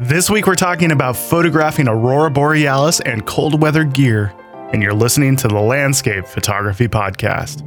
This week we're talking about photographing aurora borealis and cold weather gear, and you're listening to the Landscape Photography Podcast.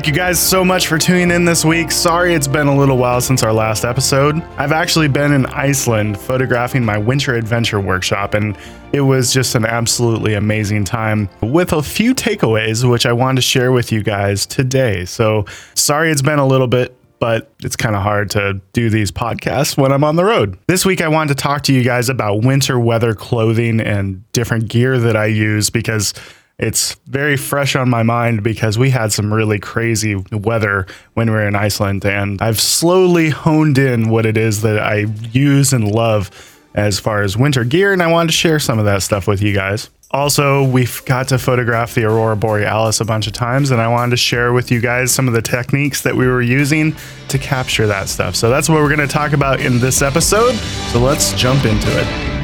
Thank you guys so much for tuning in this week. Sorry it's been a little while since our last episode. I've actually been in Iceland photographing my winter adventure workshop, and it was just an absolutely amazing time with a few takeaways, which I wanted to share with you guys today. So sorry it's been a little bit but it's kind of hard to do these podcasts when I'm on the road. This week, I wanted to talk to you guys about winter weather clothing and different gear that I use because it's very fresh on my mind because we had some really crazy weather when we were in Iceland, and I've slowly honed in what it is that I use and love as far as winter gear, and I wanted to share some of that stuff with you guys. Also, we've got to photograph the Aurora Borealis a bunch of times, and I wanted to share with you guys some of the techniques that we were using to capture that stuff. So that's what we're going to talk about in this episode. So let's jump into it.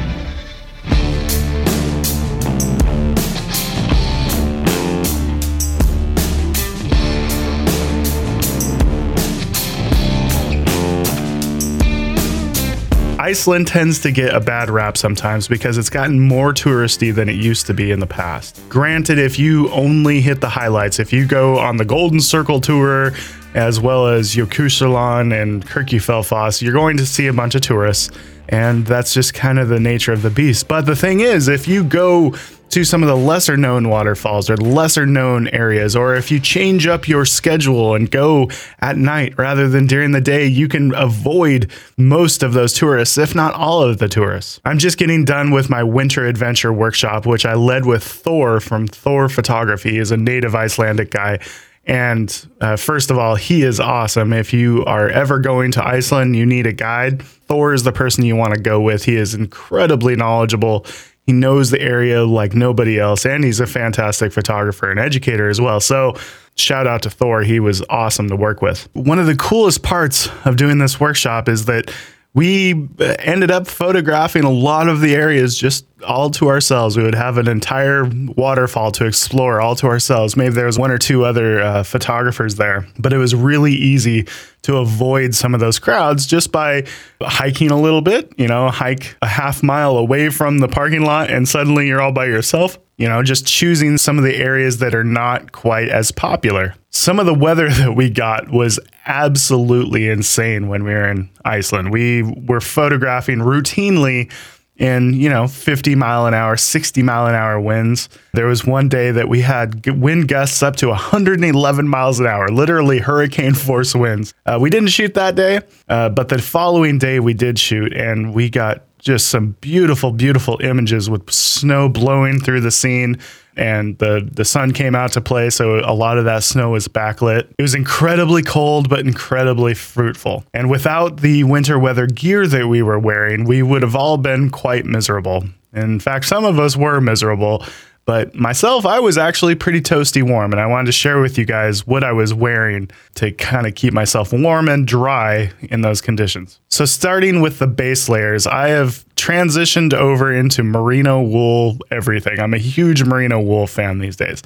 Iceland tends to get a bad rap sometimes because it's gotten more touristy than it used to be in the past. Granted, if you only hit the highlights, if you go on the Golden Circle tour as well as Jökulsárlón and Kirkjufells, you're going to see a bunch of tourists and that's just kind of the nature of the beast. But the thing is, if you go to some of the lesser known waterfalls or lesser known areas, or if you change up your schedule and go at night rather than during the day, you can avoid most of those tourists, if not all of the tourists. I'm just getting done with my winter adventure workshop, which I led with Thor from Thor Photography. He's a native Icelandic guy. And uh, first of all, he is awesome. If you are ever going to Iceland, you need a guide. Thor is the person you want to go with. He is incredibly knowledgeable. He knows the area like nobody else, and he's a fantastic photographer and educator as well. So, shout out to Thor. He was awesome to work with. One of the coolest parts of doing this workshop is that we ended up photographing a lot of the areas just all to ourselves. We would have an entire waterfall to explore all to ourselves. Maybe there was one or two other uh, photographers there, but it was really easy to avoid some of those crowds just by hiking a little bit, you know, hike a half mile away from the parking lot and suddenly you're all by yourself. You know, just choosing some of the areas that are not quite as popular. Some of the weather that we got was absolutely insane when we were in Iceland. We were photographing routinely in, you know, 50 mile an hour, 60 mile an hour winds. There was one day that we had wind gusts up to 111 miles an hour, literally hurricane force winds. Uh, we didn't shoot that day, uh, but the following day we did shoot, and we got just some beautiful, beautiful images with snow blowing through the scene. And the, the sun came out to play, so a lot of that snow was backlit. It was incredibly cold, but incredibly fruitful. And without the winter weather gear that we were wearing, we would have all been quite miserable. In fact, some of us were miserable, but myself, I was actually pretty toasty warm, and I wanted to share with you guys what I was wearing to kind of keep myself warm and dry in those conditions. So, starting with the base layers, I have transitioned over into merino wool everything. I'm a huge merino wool fan these days.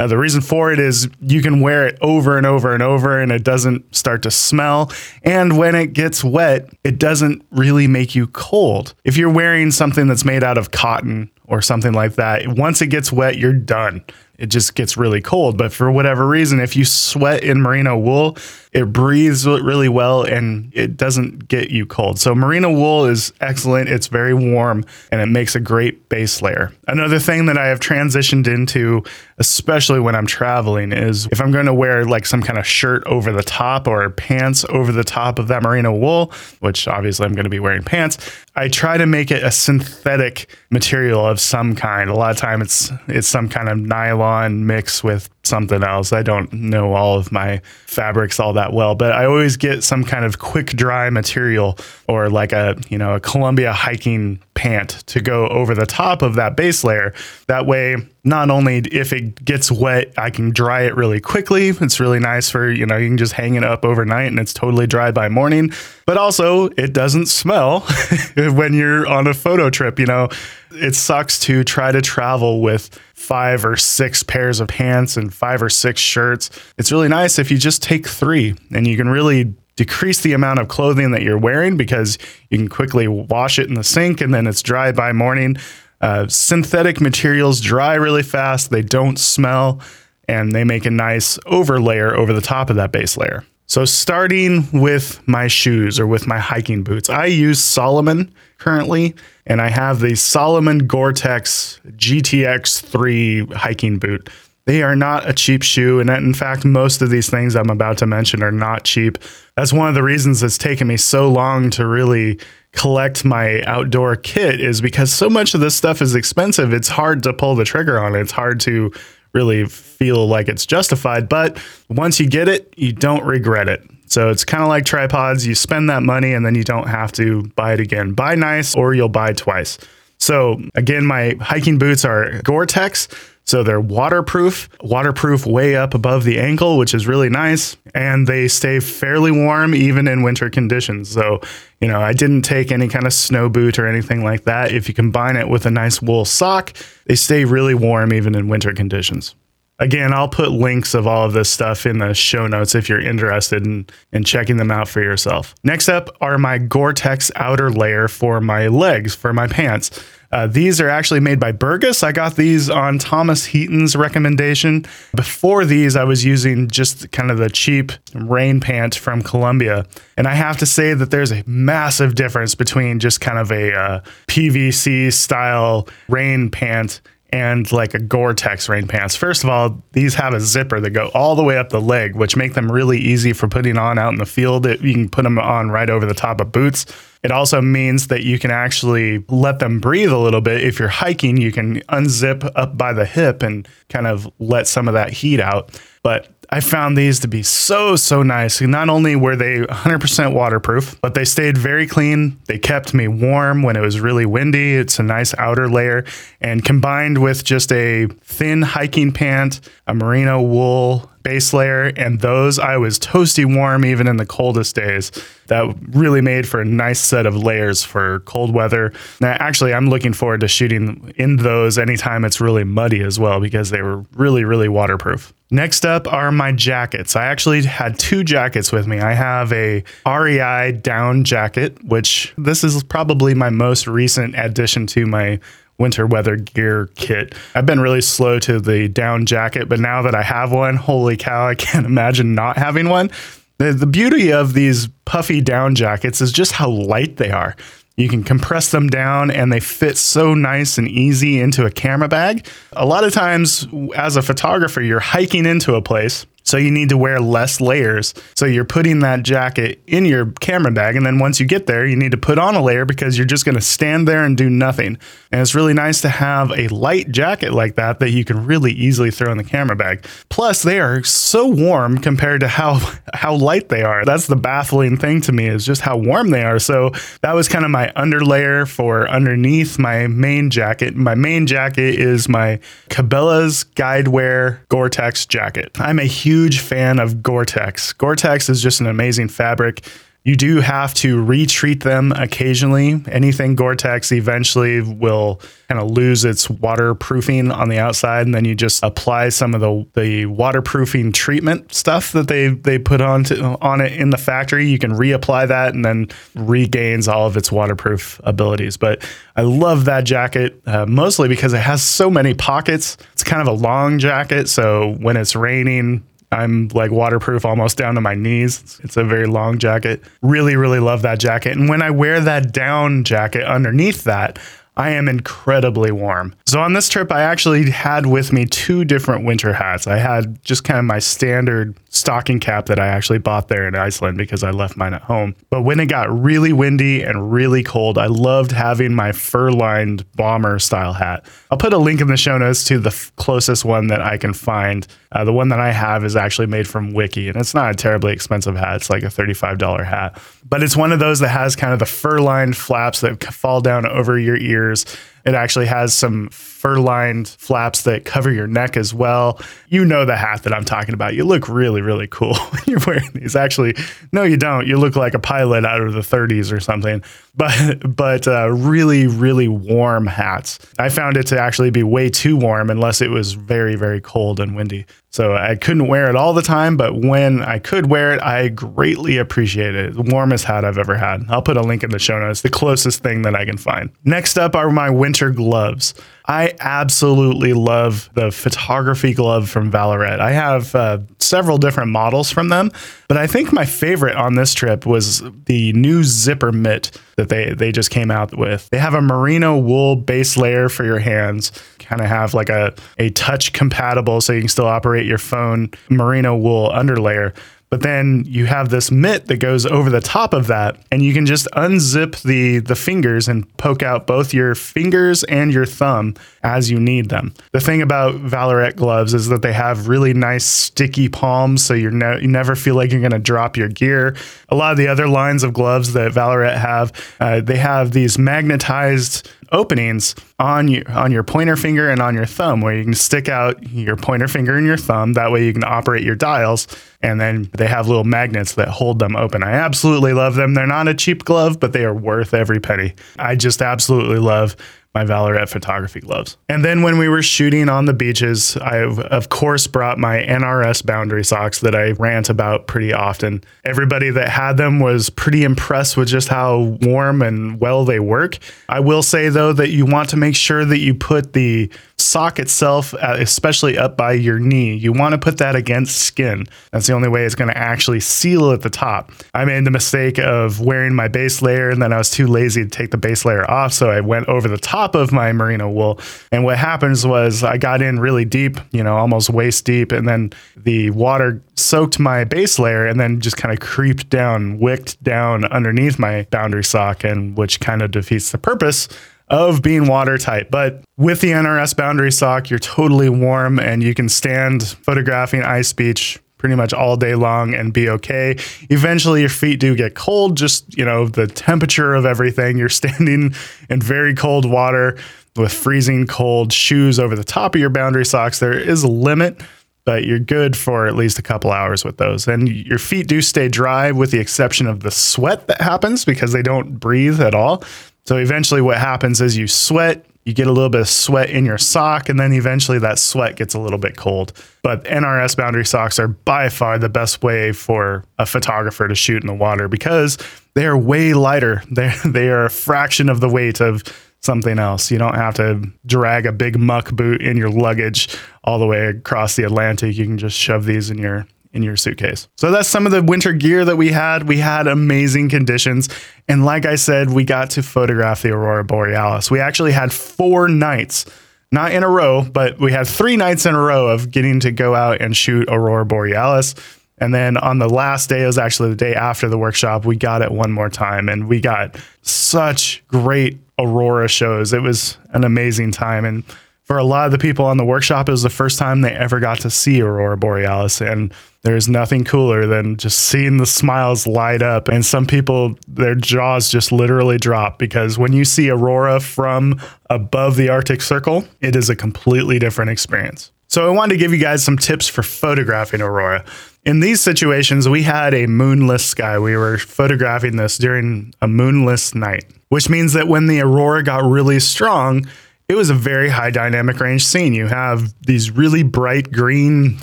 Uh, the reason for it is you can wear it over and over and over and it doesn't start to smell. And when it gets wet, it doesn't really make you cold. If you're wearing something that's made out of cotton or something like that, once it gets wet, you're done. It just gets really cold. But for whatever reason, if you sweat in merino wool, it breathes really well and it doesn't get you cold. So merino wool is excellent. It's very warm and it makes a great base layer. Another thing that I have transitioned into, especially when I'm traveling, is if I'm going to wear like some kind of shirt over the top or pants over the top of that merino wool, which obviously I'm going to be wearing pants, I try to make it a synthetic material of some kind. A lot of time it's it's some kind of nylon mix with something else. I don't know all of my fabrics all that well, but I always get some kind of quick dry material or like a, you know, a Columbia hiking pant to go over the top of that base layer. That way, not only if it gets wet, I can dry it really quickly. It's really nice for, you know, you can just hang it up overnight and it's totally dry by morning. But also, it doesn't smell when you're on a photo trip, you know. It sucks to try to travel with five or six pairs of pants and five or six shirts. It's really nice if you just take three and you can really decrease the amount of clothing that you're wearing because you can quickly wash it in the sink and then it's dry by morning. Uh, synthetic materials dry really fast, they don't smell, and they make a nice overlayer over the top of that base layer. So, starting with my shoes or with my hiking boots, I use Salomon currently, and I have the Salomon Gore Tex GTX 3 hiking boot. They are not a cheap shoe. And in fact, most of these things I'm about to mention are not cheap. That's one of the reasons it's taken me so long to really collect my outdoor kit, is because so much of this stuff is expensive. It's hard to pull the trigger on it. It's hard to really feel like it's justified. But once you get it, you don't regret it. So it's kind of like tripods. You spend that money and then you don't have to buy it again. Buy nice or you'll buy twice. So again, my hiking boots are Gore Tex. So they're waterproof, waterproof way up above the ankle, which is really nice. And they stay fairly warm even in winter conditions. So, you know, I didn't take any kind of snow boot or anything like that. If you combine it with a nice wool sock, they stay really warm even in winter conditions. Again, I'll put links of all of this stuff in the show notes if you're interested in, in checking them out for yourself. Next up are my Gore Tex outer layer for my legs, for my pants. Uh, these are actually made by Berghaus. I got these on Thomas Heaton's recommendation. Before these, I was using just kind of the cheap rain pant from Columbia. And I have to say that there's a massive difference between just kind of a uh, PVC style rain pant and like a Gore-Tex rain pants. First of all, these have a zipper that go all the way up the leg, which make them really easy for putting on out in the field. It, you can put them on right over the top of boots. It also means that you can actually let them breathe a little bit. If you're hiking, you can unzip up by the hip and kind of let some of that heat out. But I found these to be so, so nice. Not only were they 100% waterproof, but they stayed very clean. They kept me warm when it was really windy. It's a nice outer layer. And combined with just a thin hiking pant, a merino wool base layer, and those I was toasty warm even in the coldest days. That really made for a nice set of layers for cold weather. Now, actually, I'm looking forward to shooting in those anytime it's really muddy as well because they were really, really waterproof. Next up are my jackets. I actually had two jackets with me. I have a REI down jacket, which this is probably my most recent addition to my winter weather gear kit. I've been really slow to the down jacket, but now that I have one, holy cow, I can't imagine not having one. The, the beauty of these puffy down jackets is just how light they are. You can compress them down and they fit so nice and easy into a camera bag. A lot of times, as a photographer, you're hiking into a place so you need to wear less layers. So you're putting that jacket in your camera bag. And then once you get there, you need to put on a layer because you're just going to stand there and do nothing. And it's really nice to have a light jacket like that that you can really easily throw in the camera bag. Plus, they are so warm compared to how, how light they are. That's the baffling thing to me is just how warm they are. So that was kind of my underlayer for underneath my main jacket. My main jacket is my Cabela's Guidewear Gore-Tex jacket. I'm a huge huge fan of Gore-Tex. Gore-Tex is just an amazing fabric. You do have to retreat them occasionally. Anything Gore-Tex eventually will kind of lose its waterproofing on the outside, and then you just apply some of the, the waterproofing treatment stuff that they they put on to, on it in the factory. You can reapply that, and then regains all of its waterproof abilities. But I love that jacket uh, mostly because it has so many pockets. It's kind of a long jacket, so when it's raining, I'm like waterproof almost down to my knees. It's a very long jacket. Really, really love that jacket. And when I wear that down jacket underneath that, I am incredibly warm. So on this trip, I actually had with me two different winter hats. I had just kind of my standard stocking cap that I actually bought there in Iceland because I left mine at home. But when it got really windy and really cold, I loved having my fur lined bomber style hat. I'll put a link in the show notes to the f- closest one that I can find. Uh, the one that I have is actually made from Wiki, and it's not a terribly expensive hat. It's like a $35 hat. But it's one of those that has kind of the fur lined flaps that fall down over your ears years it actually has some fur lined flaps that cover your neck as well. You know the hat that I'm talking about. You look really, really cool when you're wearing these. Actually, no, you don't. You look like a pilot out of the 30s or something. But but uh, really, really warm hats. I found it to actually be way too warm unless it was very, very cold and windy. So I couldn't wear it all the time, but when I could wear it, I greatly appreciate it. The warmest hat I've ever had. I'll put a link in the show notes, the closest thing that I can find. Next up are my winter gloves. I absolutely love the photography glove from Vallerret. I have uh, several different models from them, but I think my favorite on this trip was the new zipper mitt that they they just came out with. They have a merino wool base layer for your hands, kind of have like a a touch compatible so you can still operate your phone merino wool underlayer but then you have this mitt that goes over the top of that, and you can just unzip the the fingers and poke out both your fingers and your thumb as you need them. The thing about Vallerret gloves is that they have really nice sticky palms, so you're ne- you never feel like you're going to drop your gear. A lot of the other lines of gloves that Vallerret have, uh, they have these magnetized openings on your on your pointer finger and on your thumb where you can stick out your pointer finger and your thumb that way you can operate your dials and then they have little magnets that hold them open. I absolutely love them. They're not a cheap glove, but they are worth every penny. I just absolutely love my Vallerret photography gloves. And then when we were shooting on the beaches, I of course brought my NRS boundary socks that I rant about pretty often. Everybody that had them was pretty impressed with just how warm and well they work. I will say though that you want to make sure that you put the sock itself, uh, especially up by your knee, you want to put that against skin. That's the only way it's going to actually seal at the top. I made the mistake of wearing my base layer and then I was too lazy to take the base layer off. So I went over the top of my merino wool. And what happens was I got in really deep, you know, almost waist deep. And then the water soaked my base layer and then just kind of creeped down, wicked down underneath my boundary sock, and which kind of defeats the purpose of being watertight. But with the NRS boundary sock, you're totally warm and you can stand photographing ice beach pretty much all day long and be okay. Eventually your feet do get cold, just, you know, the temperature of everything. You're standing in very cold water with freezing cold shoes over the top of your boundary socks. There is a limit but you're good for at least a couple hours with those. And your feet do stay dry with the exception of the sweat that happens because they don't breathe at all. So eventually, what happens is you sweat, you get a little bit of sweat in your sock, and then eventually that sweat gets a little bit cold. But NRS boundary socks are by far the best way for a photographer to shoot in the water because they are way lighter. They they are a fraction of the weight of something else. You don't have to drag a big muck boot in your luggage all the way across the Atlantic. You can just shove these in your in your suitcase. So that's some of the winter gear that we had. We had amazing conditions. And like I said, we got to photograph the Aurora Borealis. We actually had four nights, not in a row, but we had three nights in a row of getting to go out and shoot Aurora Borealis. And then on the last day, it was actually the day after the workshop, we got it one more time and we got such great Aurora shows. It was an amazing time. And for a lot of the people on the workshop, it was the first time they ever got to see Aurora Borealis. And there's nothing cooler than just seeing the smiles light up. And some people, their jaws just literally drop because when you see Aurora from above the Arctic Circle, it is a completely different experience. So I wanted to give you guys some tips for photographing Aurora. In these situations, we had a moonless sky. We were photographing this during a moonless night, which means that when the Aurora got really strong, it was a very high dynamic range scene. You have these really bright green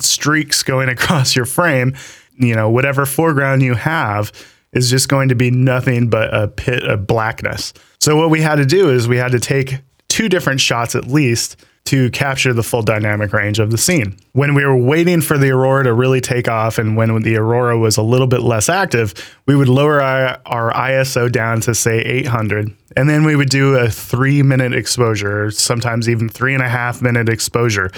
streaks going across your frame. You know, whatever foreground you have is just going to be nothing but a pit of blackness. So, what we had to do is we had to take two different shots at least to capture the full dynamic range of the scene. When we were waiting for the aurora to really take off and when the aurora was a little bit less active, we would lower our, ISO down to say 800. And then we would do a three minute exposure, sometimes even three and a half minute exposure.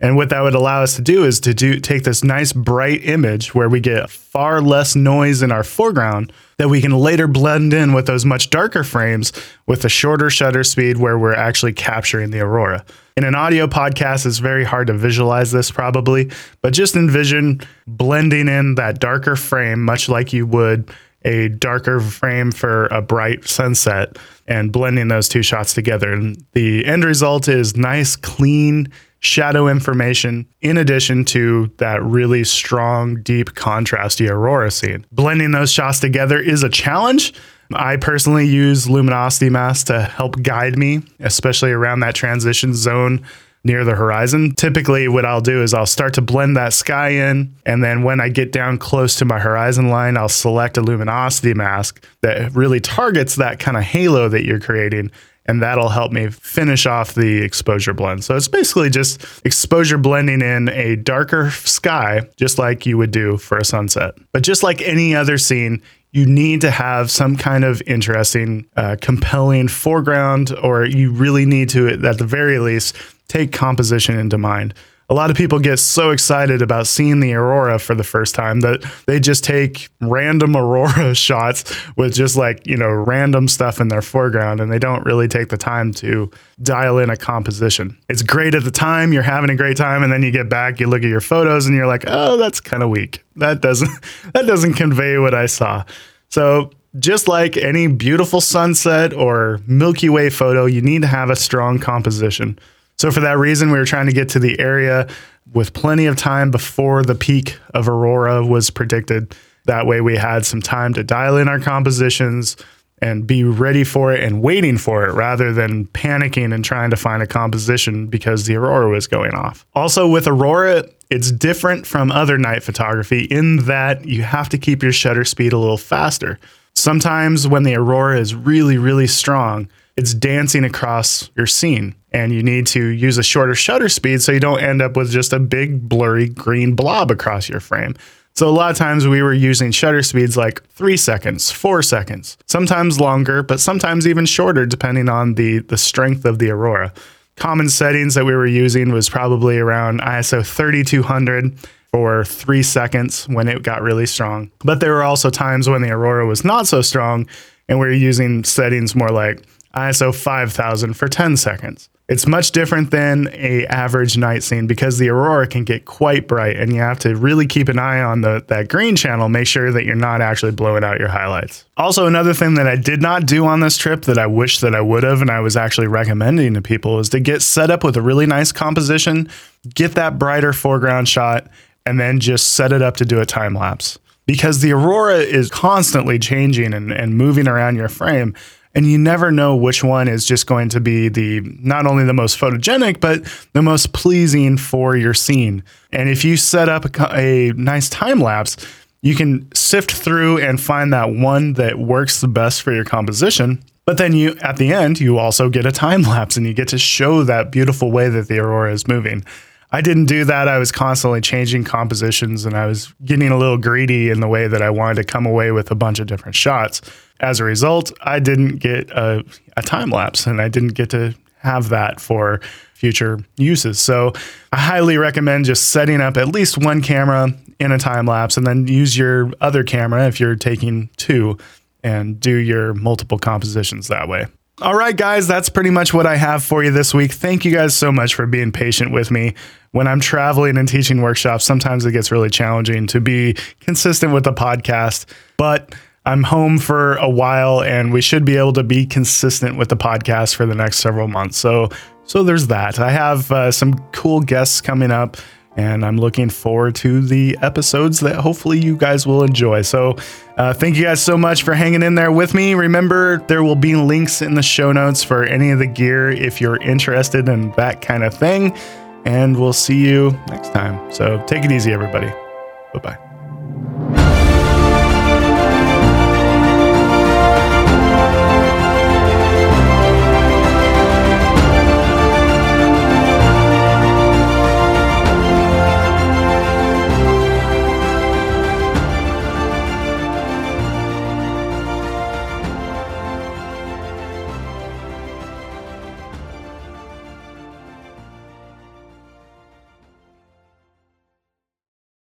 And what that would allow us to do is to do take this nice bright image where we get far less noise in our foreground that we can later blend in with those much darker frames with a shorter shutter speed where we're actually capturing the aurora. In an audio podcast, it's very hard to visualize this probably, but just envision blending in that darker frame, much like you would a darker frame for a bright sunset, and blending those two shots together. And the end result is nice, clean, shadow information in addition to that really strong, deep contrasty aurora scene. Blending those shots together is a challenge. I personally use luminosity masks to help guide me, especially around that transition zone near the horizon. Typically, what I'll do is I'll start to blend that sky in. And then when I get down close to my horizon line, I'll select a luminosity mask that really targets that kind of halo that you're creating and that'll help me finish off the exposure blend. So it's basically just exposure blending in a darker sky, just like you would do for a sunset. But just like any other scene, you need to have some kind of interesting, uh, compelling foreground, or you really need to, at the very least, take composition into mind a lot of people get so excited about seeing the aurora for the first time that they just take random aurora shots with just like, you know, random stuff in their foreground and they don't really take the time to dial in a composition. It's great at the time, you're having a great time and then you get back, you look at your photos and you're like, "Oh, that's kind of weak. That doesn't that doesn't convey what I saw." So, just like any beautiful sunset or Milky Way photo, you need to have a strong composition. So, for that reason, we were trying to get to the area with plenty of time before the peak of Aurora was predicted. That way, we had some time to dial in our compositions and be ready for it and waiting for it rather than panicking and trying to find a composition because the Aurora was going off. Also, with Aurora, it's different from other night photography in that you have to keep your shutter speed a little faster. Sometimes, when the Aurora is really, really strong, it's dancing across your scene and you need to use a shorter shutter speed so you don't end up with just a big blurry green blob across your frame. So a lot of times we were using shutter speeds like 3 seconds, 4 seconds, sometimes longer, but sometimes even shorter depending on the the strength of the aurora. Common settings that we were using was probably around ISO 3200 for 3 seconds when it got really strong. But there were also times when the aurora was not so strong and we were using settings more like ISO 5000 for 10 seconds. It's much different than a average night scene because the aurora can get quite bright and you have to really keep an eye on the that green channel, make sure that you're not actually blowing out your highlights. Also, another thing that I did not do on this trip that I wish that I would have and I was actually recommending to people is to get set up with a really nice composition, get that brighter foreground shot and then just set it up to do a time lapse. Because the aurora is constantly changing and, and moving around your frame and you never know which one is just going to be the not only the most photogenic but the most pleasing for your scene. And if you set up a, a nice time lapse you can sift through and find that one that works the best for your composition. But then you at the end you also get a time lapse and you get to show that beautiful way that the aurora is moving I didn't do that. I was constantly changing compositions and I was getting a little greedy in the way that I wanted to come away with a bunch of different shots. As a result, I didn't get a, a time lapse and I didn't get to have that for future uses. So I highly recommend just setting up at least one camera in a time lapse and then use your other camera if you're taking two and do your multiple compositions that way. All right, guys, that's pretty much what I have for you this week. Thank you guys so much for being patient with me. When I'm traveling and teaching workshops, sometimes it gets really challenging to be consistent with the podcast, but I'm home for a while and we should be able to be consistent with the podcast for the next several months. So, so there's that. I have uh, some cool guests coming up and I'm looking forward to the episodes that hopefully you guys will enjoy. So, uh, thank you guys so much for hanging in there with me. Remember, there will be links in the show notes for any of the gear if you're interested in that kind of thing. And we'll see you next time. So, take it easy, everybody. Bye bye.